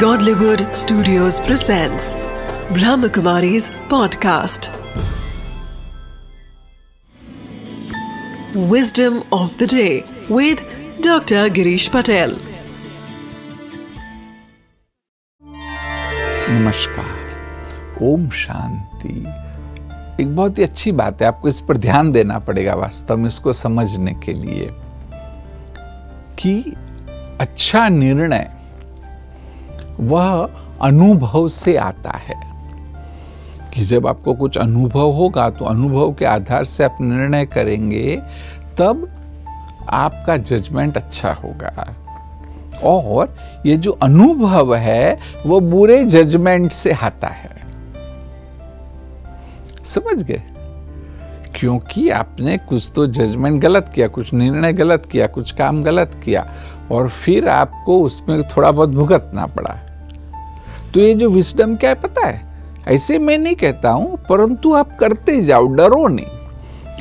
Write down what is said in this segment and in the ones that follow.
Godlywood Studios presents Brahmakumari's podcast. Wisdom of the day with Dr. Girish Patel. नमस्कार ओम शांति एक बहुत ही अच्छी बात है आपको इस पर ध्यान देना पड़ेगा वास्तव में इसको समझने के लिए कि अच्छा निर्णय वह अनुभव से आता है कि जब आपको कुछ अनुभव होगा तो अनुभव के आधार से आप निर्णय करेंगे, तब आपका जजमेंट अच्छा होगा। और ये जो अनुभव है, वो बुरे जजमेंट से आता है। समझ गए? क्योंकि आपने कुछ तो जजमेंट गलत किया, कुछ निर्णय गलत किया, कुछ काम गलत किया। और फिर आपको उसमें थोड़ा बहुत भुगतना पड़ा। तो ये जो विस्डम क्या है पता है? ऐसे मैं नहीं कहता हूँ, परंतु आप करते जाओ, डरो नहीं।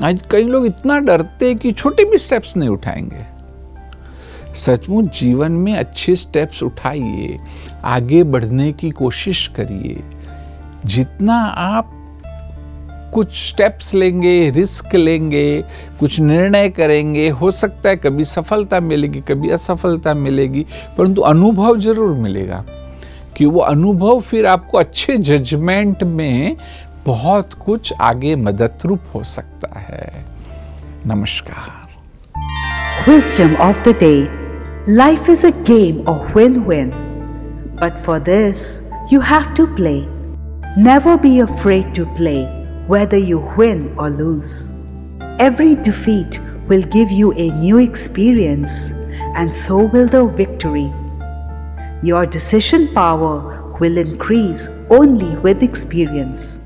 आज कई लोग इतना डरते कि छोटे भी स्टेप्स नहीं उठाएँगे। सचमुच जीवन में अच्छे स्टेप्स उठाइए, आगे बढ़ने की कोशिश करिए। जितना आप कुछ स्टेप्स लेंगे रिस्क लेंगे कुछ निर्णय करेंगे। हो सकता है कभी सफलता मिलेगी कभी असफलता मिलेगी परंतु अनुभव ज़रूर मिलेगा। कि वो अनुभव फिर आपको अच्छे जजमेंट में बहुत कुछ आगे मदद रूप हो सकता है। नमस्कार। Wisdom of the day. Life is a game of win win. But for this, you have to play. Never be afraid to play, whether you win or lose. Every defeat will give you a new experience, and so will the victory. Your decision power will increase only with experience.